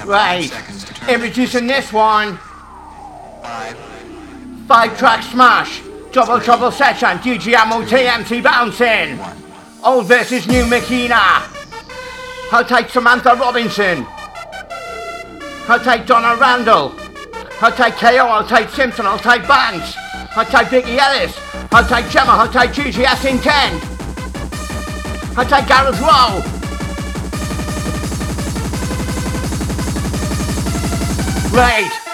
have Right. five seconds to. Introducing this one. Five, Five track smash. Double trouble session. DJ Ammo TMT bouncing. one. Old versus new Makina. I'll take Samantha Robinson. I'll take Donna Randall. I'll take KO. I'll take Simpson. I'll take Banks. I'll take Vicky Ellis. I'll take Gemma. I'll take GGS Intent. I'll take Gareth Rowe. Right.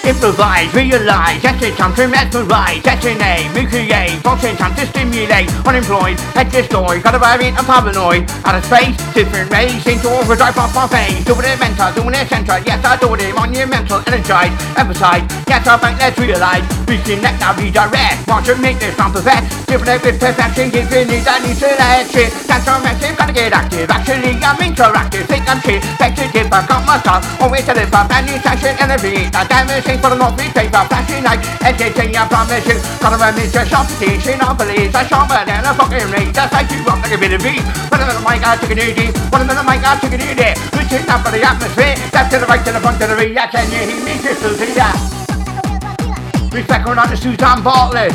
Improvise, realize, that's it, time to mesmerize, that's your name, recreate, function, time to stimulate, unemployed, head destroyed, got a variant of paranoid, out of space, different race, into overdrive off my face, doing it mental, doing it central, yes I do it monumental, energized, emphasize, yes I think let's realize, reaching next now redirect, want to make this not perfect, different with perfection, giving it that need selection, that's our massive, gotta get active, actually I'm interactive, think I'm shit, back to dip, I got my stuff, always to live up, any session, energy, that damage, for the be paper, flashing light, entertain I promise you, gotta run this just competition, I believe, that's sharper than a fucking rate, that's like you up like a bit of beat, one the mic, I took it easy, one the mic, I took it easy, reaching up for the atmosphere, step to the right, to the front, to the rear, can you hear me, crystal clear? Respect on to Suzanne Bartlett.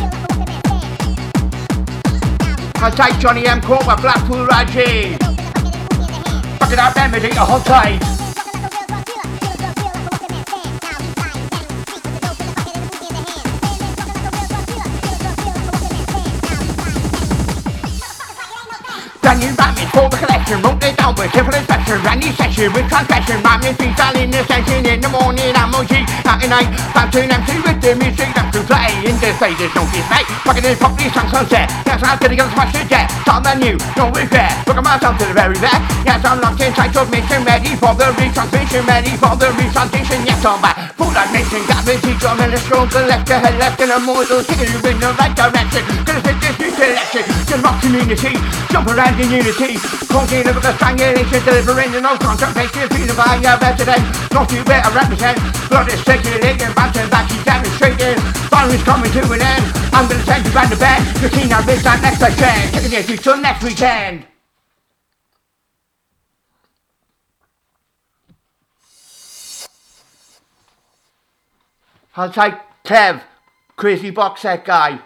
I take Johnny M. Cooper, Blackpool Raji. Fucking out remedy, a hot tide. Brand new rhyming for the collection, wrote it down with careful inspection, brand new session with transgression, rhyming freestyle in the session in the morning, I'm OG, out at night, bouncing MC with the music that's to play, in the face there's no dismay, fucking it properly sun sunset, yes I'm gonna go smash the jet, start the new, no regret, look at myself to the very back, yes I'm locked inside submission, ready for the retransmission, ready for the retransition, yes I'm back, full dimension, gravity, drum and a stronger left to head left and mortal, taking you in the right direction, gonna take this new selection, to rock community, jump around in unity, a bit of strangulation, delivering the no contract, concentration, feeling by your resident, not you better represent, blood is circulating, bouncing back, you demonstrating, fire is coming to an end, I'm gonna send you round the bend, your team now lives that next weekend, taking you till next weekend. I'll take Kev, crazy box set guy.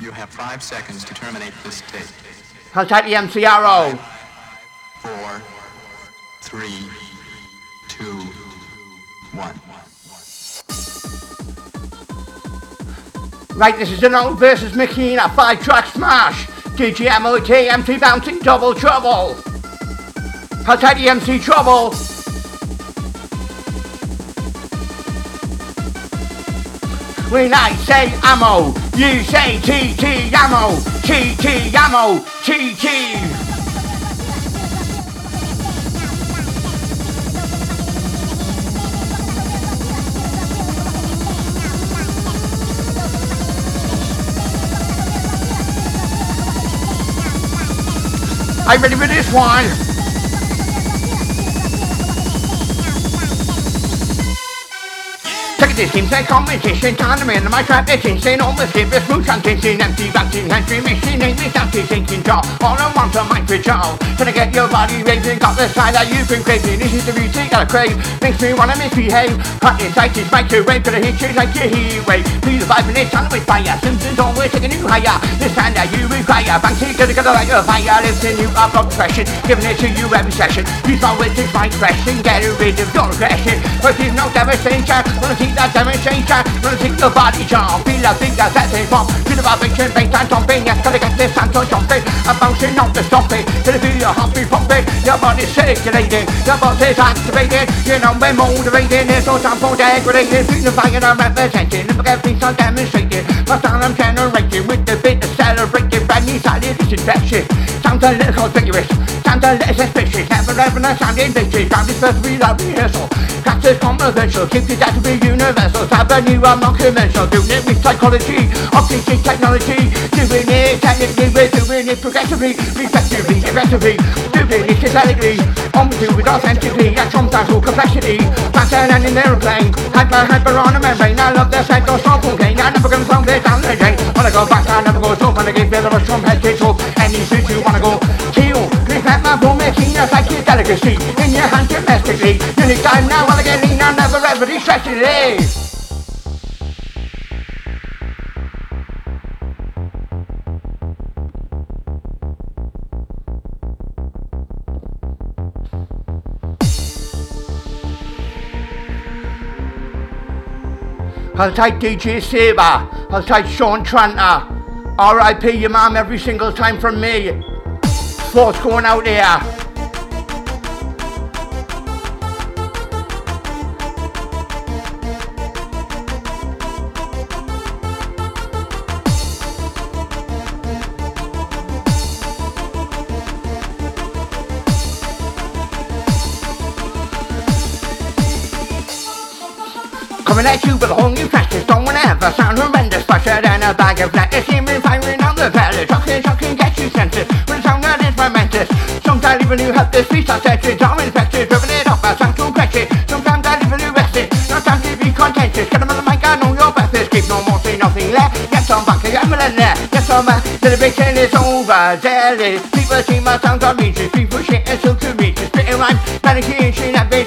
You have five seconds to terminate this tape. I'll take the MCRO. Four, three, two, one. Right, this is an old versus Makina five track smash. DJ MOT, MC Bouncin double trouble. Take the MC trouble. When I say ammo, you say TT ammo, TT ammo, TT. Are you ready for this one? This team, say competition, time to man, my trap, it's insane, almost skip the smooth transition, empty bouncing, entry mission, aim is empty, thinking jaw, all I want to mind control, gonna get your body raving, got the side that you've been craving, this is the routine, gotta crave, makes me wanna misbehave, hot excited, microwave, gonna hit you like a heat wave, feel the vibe in this time with fire, Simpsons always taking you higher, this time that you require, bouncy, gonna gonna light your fire, lifting you up from depression, giving it to you every session, use my wits, it's my expression, get rid of your aggression, but there's no devastation, wanna see that wanna see your body jump, feel a thing that's at it from, feel the vibration, bass and jumping, yes, gotta get this time to jumping, I'm bouncing not to stopping, gonna feel your heartbeat pumping, your body's circulating, your body's activated, you know we're motivating, there's no time for degradation, feel the fire I'm representing, things I'm demonstrating, my style I'm generating, with the bit of celebrating, style is sounds a little conspicuous, a little suspicious, never ever a sounding bitches, ground is first without rehearsal, practice controversial, keep it out to be universal, type a new I'm not conventional, doing it with psychology, teaching technology, doing it technically, we're doing it progressively, respectively, aggressively, doing it synthetically, on we do it authentically, and sometimes all complexity, faster than an aeroplane, hyper, hyper on a membrane, I love the of strong cocaine, I never gonna slow this down again, wanna go back, I never go so, wanna give it a strong head kick, legacy in your hands domestically. Anytime now, get lean, I'll never ever it. I'll take DJ Saber. I'll take Sean Tranter. R.I.P. your mum every single time from me. Thoughts going out there. Coming at you a new practice Don't wanna have a sound horrendous Fresher than a bag of lettuce Seeming firing on the pallet Talking, talking, get you senses. When sound that is momentous. Sometimes even you have this beast I said it all infected Driven it off I sound too wretched Sometimes I even you rested No time to be contentious. Get them on the mic, I know your breakfast Keep no more, say nothing left. Get some back, I'm a there Get some uh, back Celebration is over. Daily People see my sounds on reaches People shit and so to reaches Spitting rhymes Medication every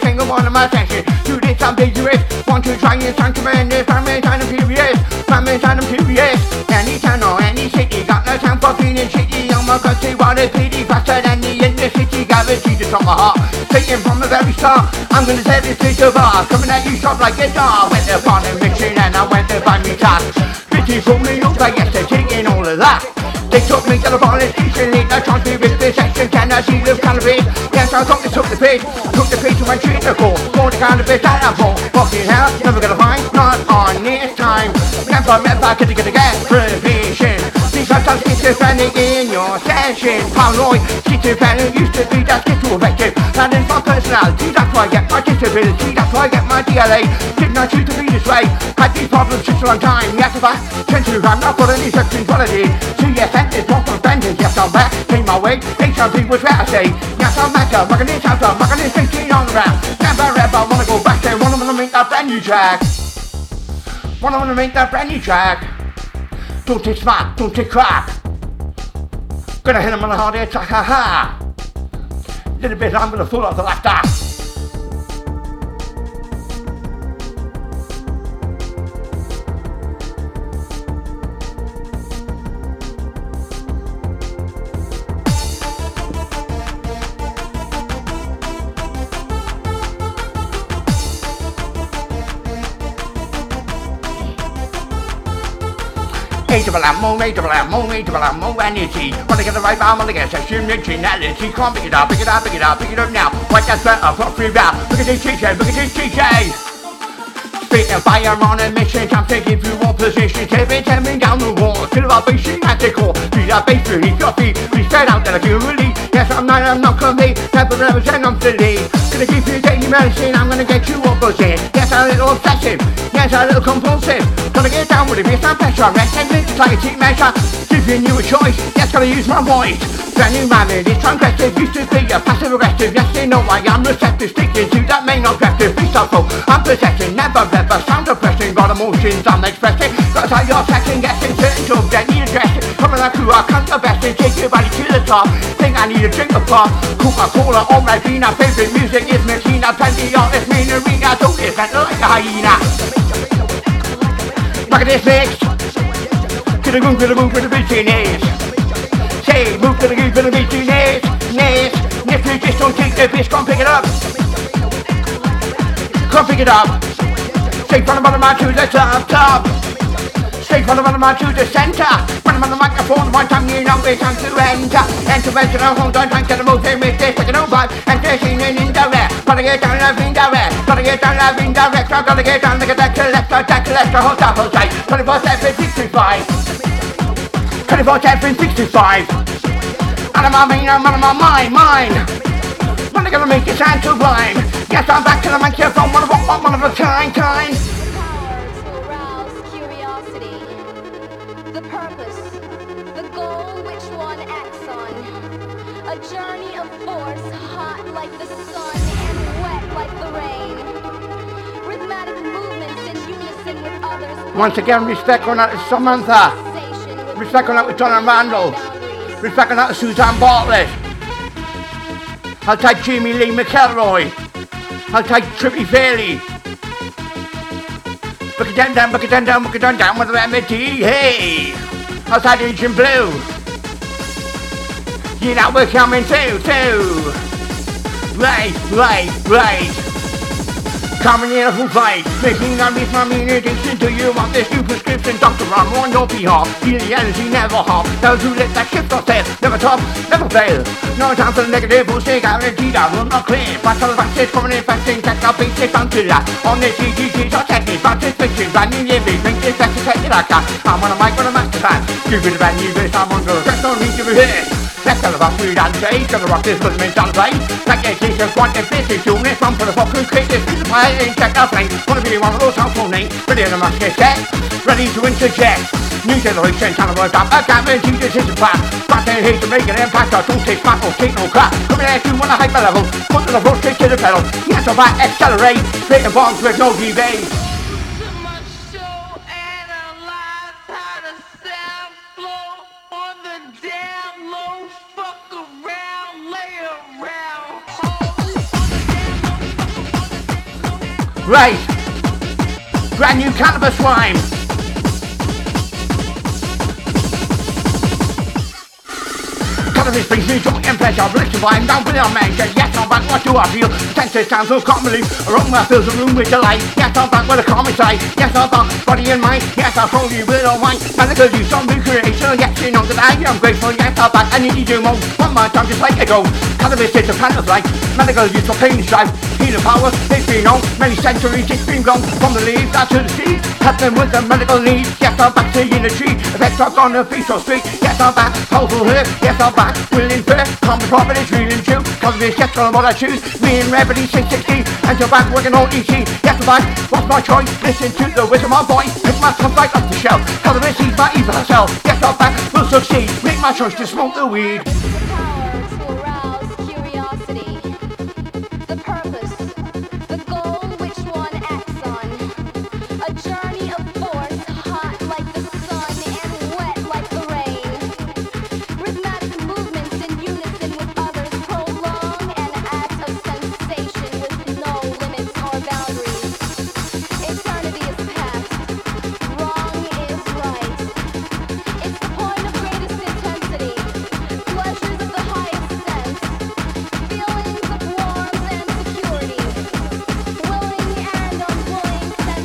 Want to try and sound tremendous Family time furious Family time and furious Any town or any city Got no time for feeling shitty. On my country What a pity Faster than the city. Guaranteed it's on my heart. Taken from the very start. I'm gonna set this place bar. Coming at you sharp like a dog Went upon a mission and I went to find me task. Bitches rolling up I guess they're taking all of that they took me to the police station, late night trying to rip this section. Can I see the cannabis? Yes, I thought they took the piss. Took the piss to my treat the call. For the cannabis that I bought. Fucking hell, never gonna find, not on this time. Never, never gonna get a gas provision. Because I'm schizophrenic in your session. Paranoid, schizophrenic used to be that schizoaffective. And in my personality, that's why I get my disability. That's I get my DLA. Did not I choose to be this way. Had these problems just a long time. Yes, if I to, I'm not for any sexuality. So yes, sentence, not for vengeance. Yes, I'm back, came my way. HIV was where I say. Yes, I'm I'm rocking this house, I'm rocking this 15 on the round. Never ever wanna go back there. Wanna wanna make that brand new track. Wanna wanna make that brand new track. Don't take smart, don't take crap. Gonna hit him on a hard attack, ha ha. Little bit, I'm gonna fall off the laughter. Age of a lamb, age of a lamb, age of a lamb, energy. Wanna get the right bomb, wanna get section, originality. Come pick it up, pick it up, pick it up, pick it up now. What that's better for uh, free round. Look at this TJ, look at this TJ. Spitting fire on a mission, time to give you one position. Tearing, tearing down the wall. Base at the core. Feel our base beneath your feet. We spread out that I relief. Yes, I'm not, I'm not complete. Never represent, I'm silly. Gonna give you daily medicine, I'm gonna get you up buzzing. Yes, I'm a little obsessive. Yes, I'm a little compulsive. Gonna get down with it, it's not pressure. Rest and minutes like a cheap measure. Giving you a choice. Yes, gotta use my voice. Brand new man, it's transgressive. Used to be a passive aggressive. Yes, they know I am receptive. Sticking to that main objective. Be so I'm possessing, never ever sound oppressing. Got emotions, I'm expressing. Got how you're second guessing. Certain subject need addressing. Coming like who I can't the take your body to the top. Think I need a drink of pop. Coca-Cola on my vina. Favorite music is Messina. Plenty of it's mean arena. Don't listen like a hyena. Look at this mix. To the groove, to the groove, to the beat, knees. Say, move to the groove, to the beat, knees, knees. If you just don't take the piss, come pick it up. Come pick it up. Straight from the bottom of to the top, top. Straight from the bottom of to the center. I'm on the microphone, one time you know it's time to enter. Enter, enter, hold on, trying to the motion, make this, take no vibe. Enter, seen and indirect. Gotta get down, love, indirect. Gotta get down, love, indirect. I gotta get down, like a deck, left, deck, left, hold up, hold tight. 24 7, 65. 24 7, 65. Out of my main, I'm out of my mind, mind. When I gonna make it sound to rhyme? Yes, I'm back to the microphone, one of a, one of a kind, kind. power to arouse curiosity. The purpose, the goal which one acts on. A journey of force, hot like the sun and wet like the rain. Rhythmic movements in unison with others. Once again, respect on that to Samantha. Respect on that with John and Randall. Respect on that to Suzanne Bartlett. I'll take Jimmy Lee McElroy. I'll take Trippy Fairley. Book it down, down, book it down, down, book it down, down with the remedy. Hey, I'll take Agent Blue. You know we're coming too, too. Right, right, right. Coming in full fight, making this mommy in addiction to you want this new prescription doctor on on your behalf. Feel the energy never half. Those who let that shift tail, never top, never fail. No time for the negative bullshit, guaranteed I will not clear. But all the vaccines coming in fasting, check out basic until that. On this EGG, so check me, but this fiction, brand new year, big, make this it like that. I'm on a mic on a master plan. Stupid brand new this, I'm on the rest, don't need to be here. Let's go about food and day, gonna rock this with me play. Like a teacher, quite a busy doing this one for the fucking cricket. I ain't check out thing, wanna be one of those household names. Ready to must get set, ready to interject. New generation, time to work up, I really this is a plan. But they hate to make an impact, I don't take back or take no crap. Coming at you on a hyper level, put the approach straight to the pedal. Yes, I'm back, accelerate, straight the bombs with no delay. Right. Brand new cannabis Cannabis brings me joy and pleasure. I'm down for the measure. Yes, I'm back. What do I feel? Senses sound so commonly. Aroma fills the room with delight. Yes, I'm back with a common sight. Yes, I'm back. Body and mind. Yes, I'll hold you with all mine. Medical use on recreation. Yes, you know that I am grateful. Yes, I'm back. I need to do more. One more time, just like a go. Cannabis is a kind of life. Medical use for pain and strife. Healing power. It's been known. Many centuries it's been grown. From the leaves down to the seeds. Helping with the medical needs. Yes, I'm back to in the tree. Effects are on the peaceful street. Yes, I'm back. Powerful here. Yes, I'm back. Willing fair. Common profit is reeling true. Cause this yes, on what I choose. Me and Remedy 660. And so back working on EC. Yes, back. What's my choice? Listen to the wisdom of my voice. Pick my tongue right off the shelf. Cause this is my evil self. Yes, I'm back. Will succeed. Make my choice to smoke the weed. The power to arouse curiosity. The purpose,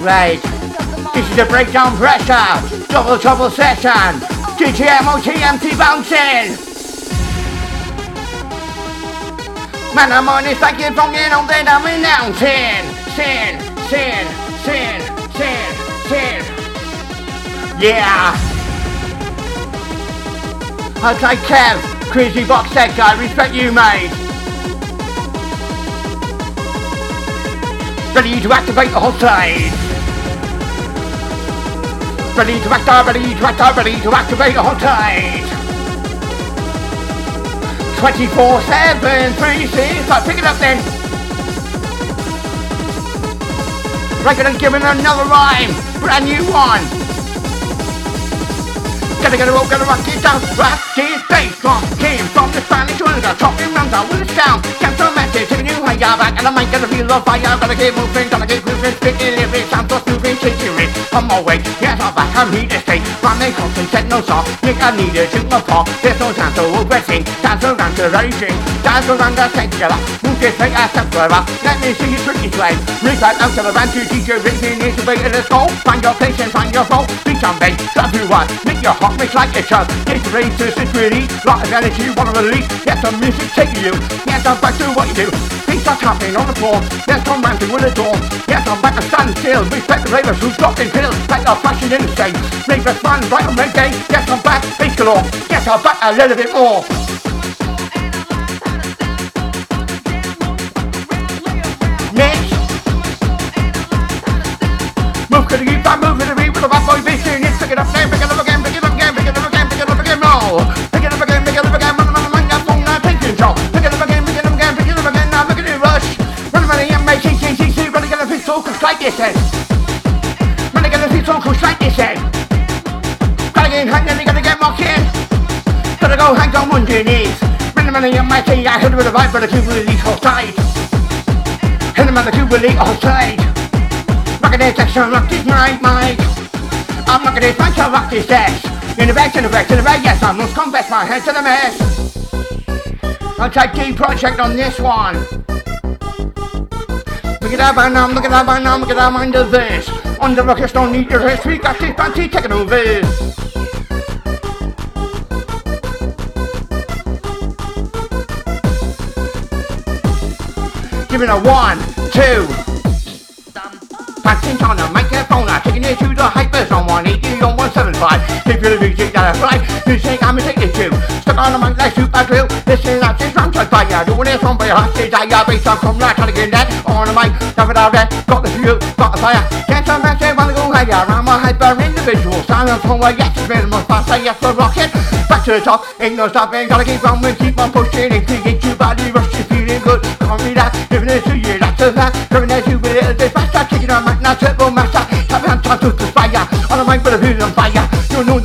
This is a breakdown pressure. Double trouble session. GTM OTMT bouncing. Man, I'm on this like it's from on then I'm announcing. Sin, sin, sin, sin, sin. Yeah. I'll take Kev, crazy box set guy, respect you, mate. Ready to activate the hotline. Ready to act, ready to act, ready to activate hotline. 24 7, 3 6, I pick it up then. Right, gonna give it another rhyme, brand new one. Gonna gonna roll, gonna rock it down, rock this bass drum came from the Spanish world, talking round down with the sound. Can't so massive, taking you higher back, and I might gonna feel the fire, gonna get moving, gonna get grooving, spitting lyrics, I'm so stupid, chasing it. I'm away, yes, I'm back, I'm here to stay. Rhyme and constant, set no song, Nick, I need to shoot my paw. There's no time to aggressing, dance around the raging, dance around the secular, move this way, I step forever. Let me see you tricky sway. Reach out to the band to DJ, is the way to the soul. Find your place and find your soul. Beat on bass, everyone, make your heart make like a chug. Get ready to security, lot of energy, wanna release. Yes, the music taking you. Yes, I'm back to what you do. Beats are tapping on the floor. Yes, I'm ramping with the door. Yes, I'm back to stand still. Respect the ravers who's dropping pills. Like a fashion in the state. Ravers fun, right on reggae. Yes, I'm back, bass galore. Yes, I'm back a little bit more. At pistol, cause like this head. Running at a pistol, cause like this head. Gotta get hang, then you gotta get mocked in. Gotta go hang on one your knees. Money money in my tea, I hit him with a vibe, but I keep really outside. Hit him with a keep really outside. Rock it, section, rock this night, Mike. I'm not gonna find your rock this sex. In the back, to the back, to the back, yes, I must confess my head to the mess. I'll take D project on this one. Look at that, man, look at that, man, look at that, mind of this. On the rockets, don't need your history, got this fancy taking over. Give it a one, two. Passing on the microphone, I'm taking it to the 180 on 175. If you're the music that I fly, you think I'm addicted to. Stuck on the mic like super drill, listen up, this drums on fire. Doing it from behind, say that you're based on from right, to get that on the mic. Never out there, got the fuel, got the fire. Can't some man say wanna go higher, I'm a hyper individual. Silent from where yes, it's minimum faster, yes, for rocket. Back to the top, ain't no stopping, gotta keep on, keep on pushing. You get your body rushing, feeling good, call me that, giving it to you, that's a fact. It to you with a little bit faster, kicking on mic, now turbo master. Tap on time to the fire, on the mic with a view on fire.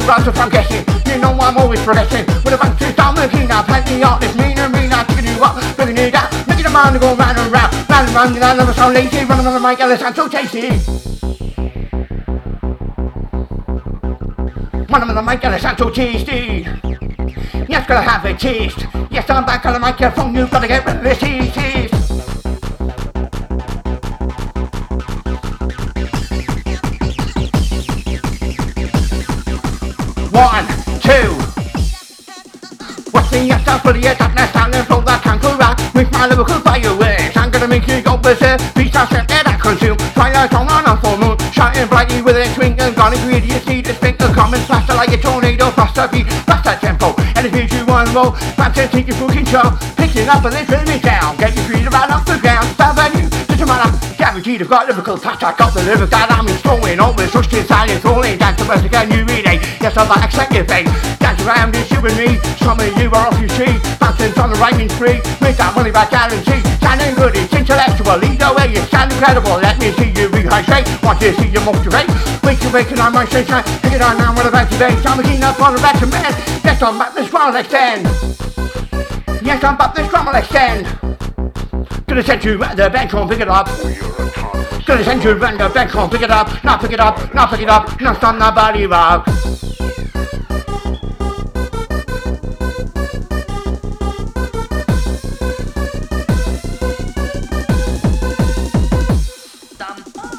You the rounds I'm guessing, you know I'm always progressing. With a bunch of down the key now, plenty of this mean and mean, I'm you up, bringing it down, making a man to go round and round, round and round, and I never sound lazy, running on the mic, it sounds so tasty. One of the mic it sounds so tasty. Yes, gotta have a taste. Yes, I'm back on the microphone, you've gotta get rid of this taste. One, two. The answer for the attack? Now standing from that conqueror with my lyrical fireworks. I'm gonna make you go berserk. Beats are set that I consume. Twilight on on a full moon, shining brightly with a twinkle. Gone ingredients need to sprinkle. Common faster like a tornado, faster beat, faster tempo. And if you do one roll, take your full control. Picking up and bring me down. Get your feet right off the ground. Guaranteed I've got lyrical touch. I got the lyrics that I'm throwing. Always rushed inside and throwing. Dance the rest again, you relay. Yes, I'm like accepting thing. Dance around it's you and me. Some of you are off your seat. Bouncing on the rhyming spree. Make that money back guaranteed. Sounding good, it's intellectual. The way, you sound incredible. Let me see you rehydrate. Want to see you motivate. Wake you waking on my sunshine. Take it on now, what about today? I'm keen up on the back of man. Yes, I'm back this one extend. Yes, I'm back this drum extend. Gonna send you the bench, pick it up. Gonna send you the bench, pick it up. Now pick it up, now pick it up. Now stop the body rock.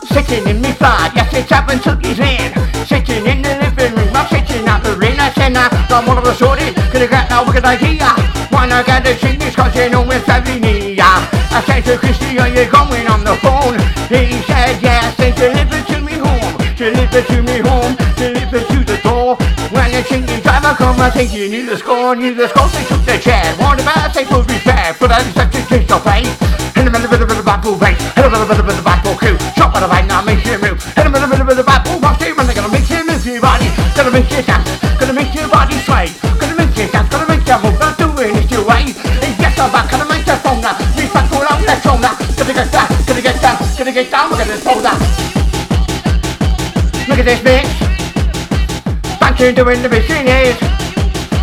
Sitting in me flat, yes it's happened to his hand Sitting in the living room, I'm sitting out the rain I said now, got one of the shorties Gonna get now, wicked idea. Wanna get the sing this cause you know it's every knee I said to Christy, are you going on the phone? He said yes, and deliver to me home. Deliver to me home, deliver to the door. When the singing driver come, I think you knew the score Knew the score, they took the chair. What about they would be fair, but I just have to taste your face in the middle of the battle race, in the middle of the battle coup. Chop on the right now, make you move. In the middle of the battle, rock team, and they're gonna make you move your body. Gonna make you dance, Gonna get down, gonna get down, gonna get down, we're gonna phone now. Look at this bitch. Bouncing doing the business.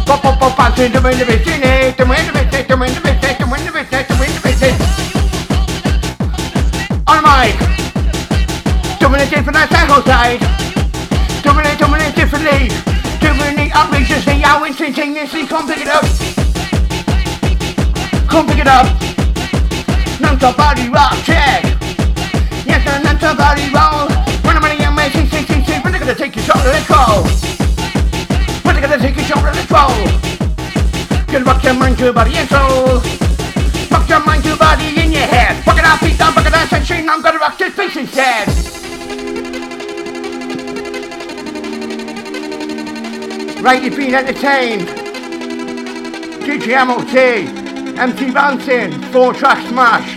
Pop, pop, pop, bouncing doing the business. Doing the business, doing the business, doing the business, doing the business on the mic. Doing it different as San Jose. Doing it, doing it differently. Doing it outrageously, how instantaneously. Come pick it up. Come pick it up. None to body rock check. Yes, sir, none to body roll. When I'm in a man, see, see, see. When they're gonna take your shoulder, let's go. When they're gonna take your shoulder, let's go. Gonna rock your mind, your body and soul. Rock your mind, your body, in your head. Fuck it up, beat down, fuck it up, sensation. I'm gonna rock this face instead. Right, you've been entertained. DJ MOT, MC Bouncin, four track smash.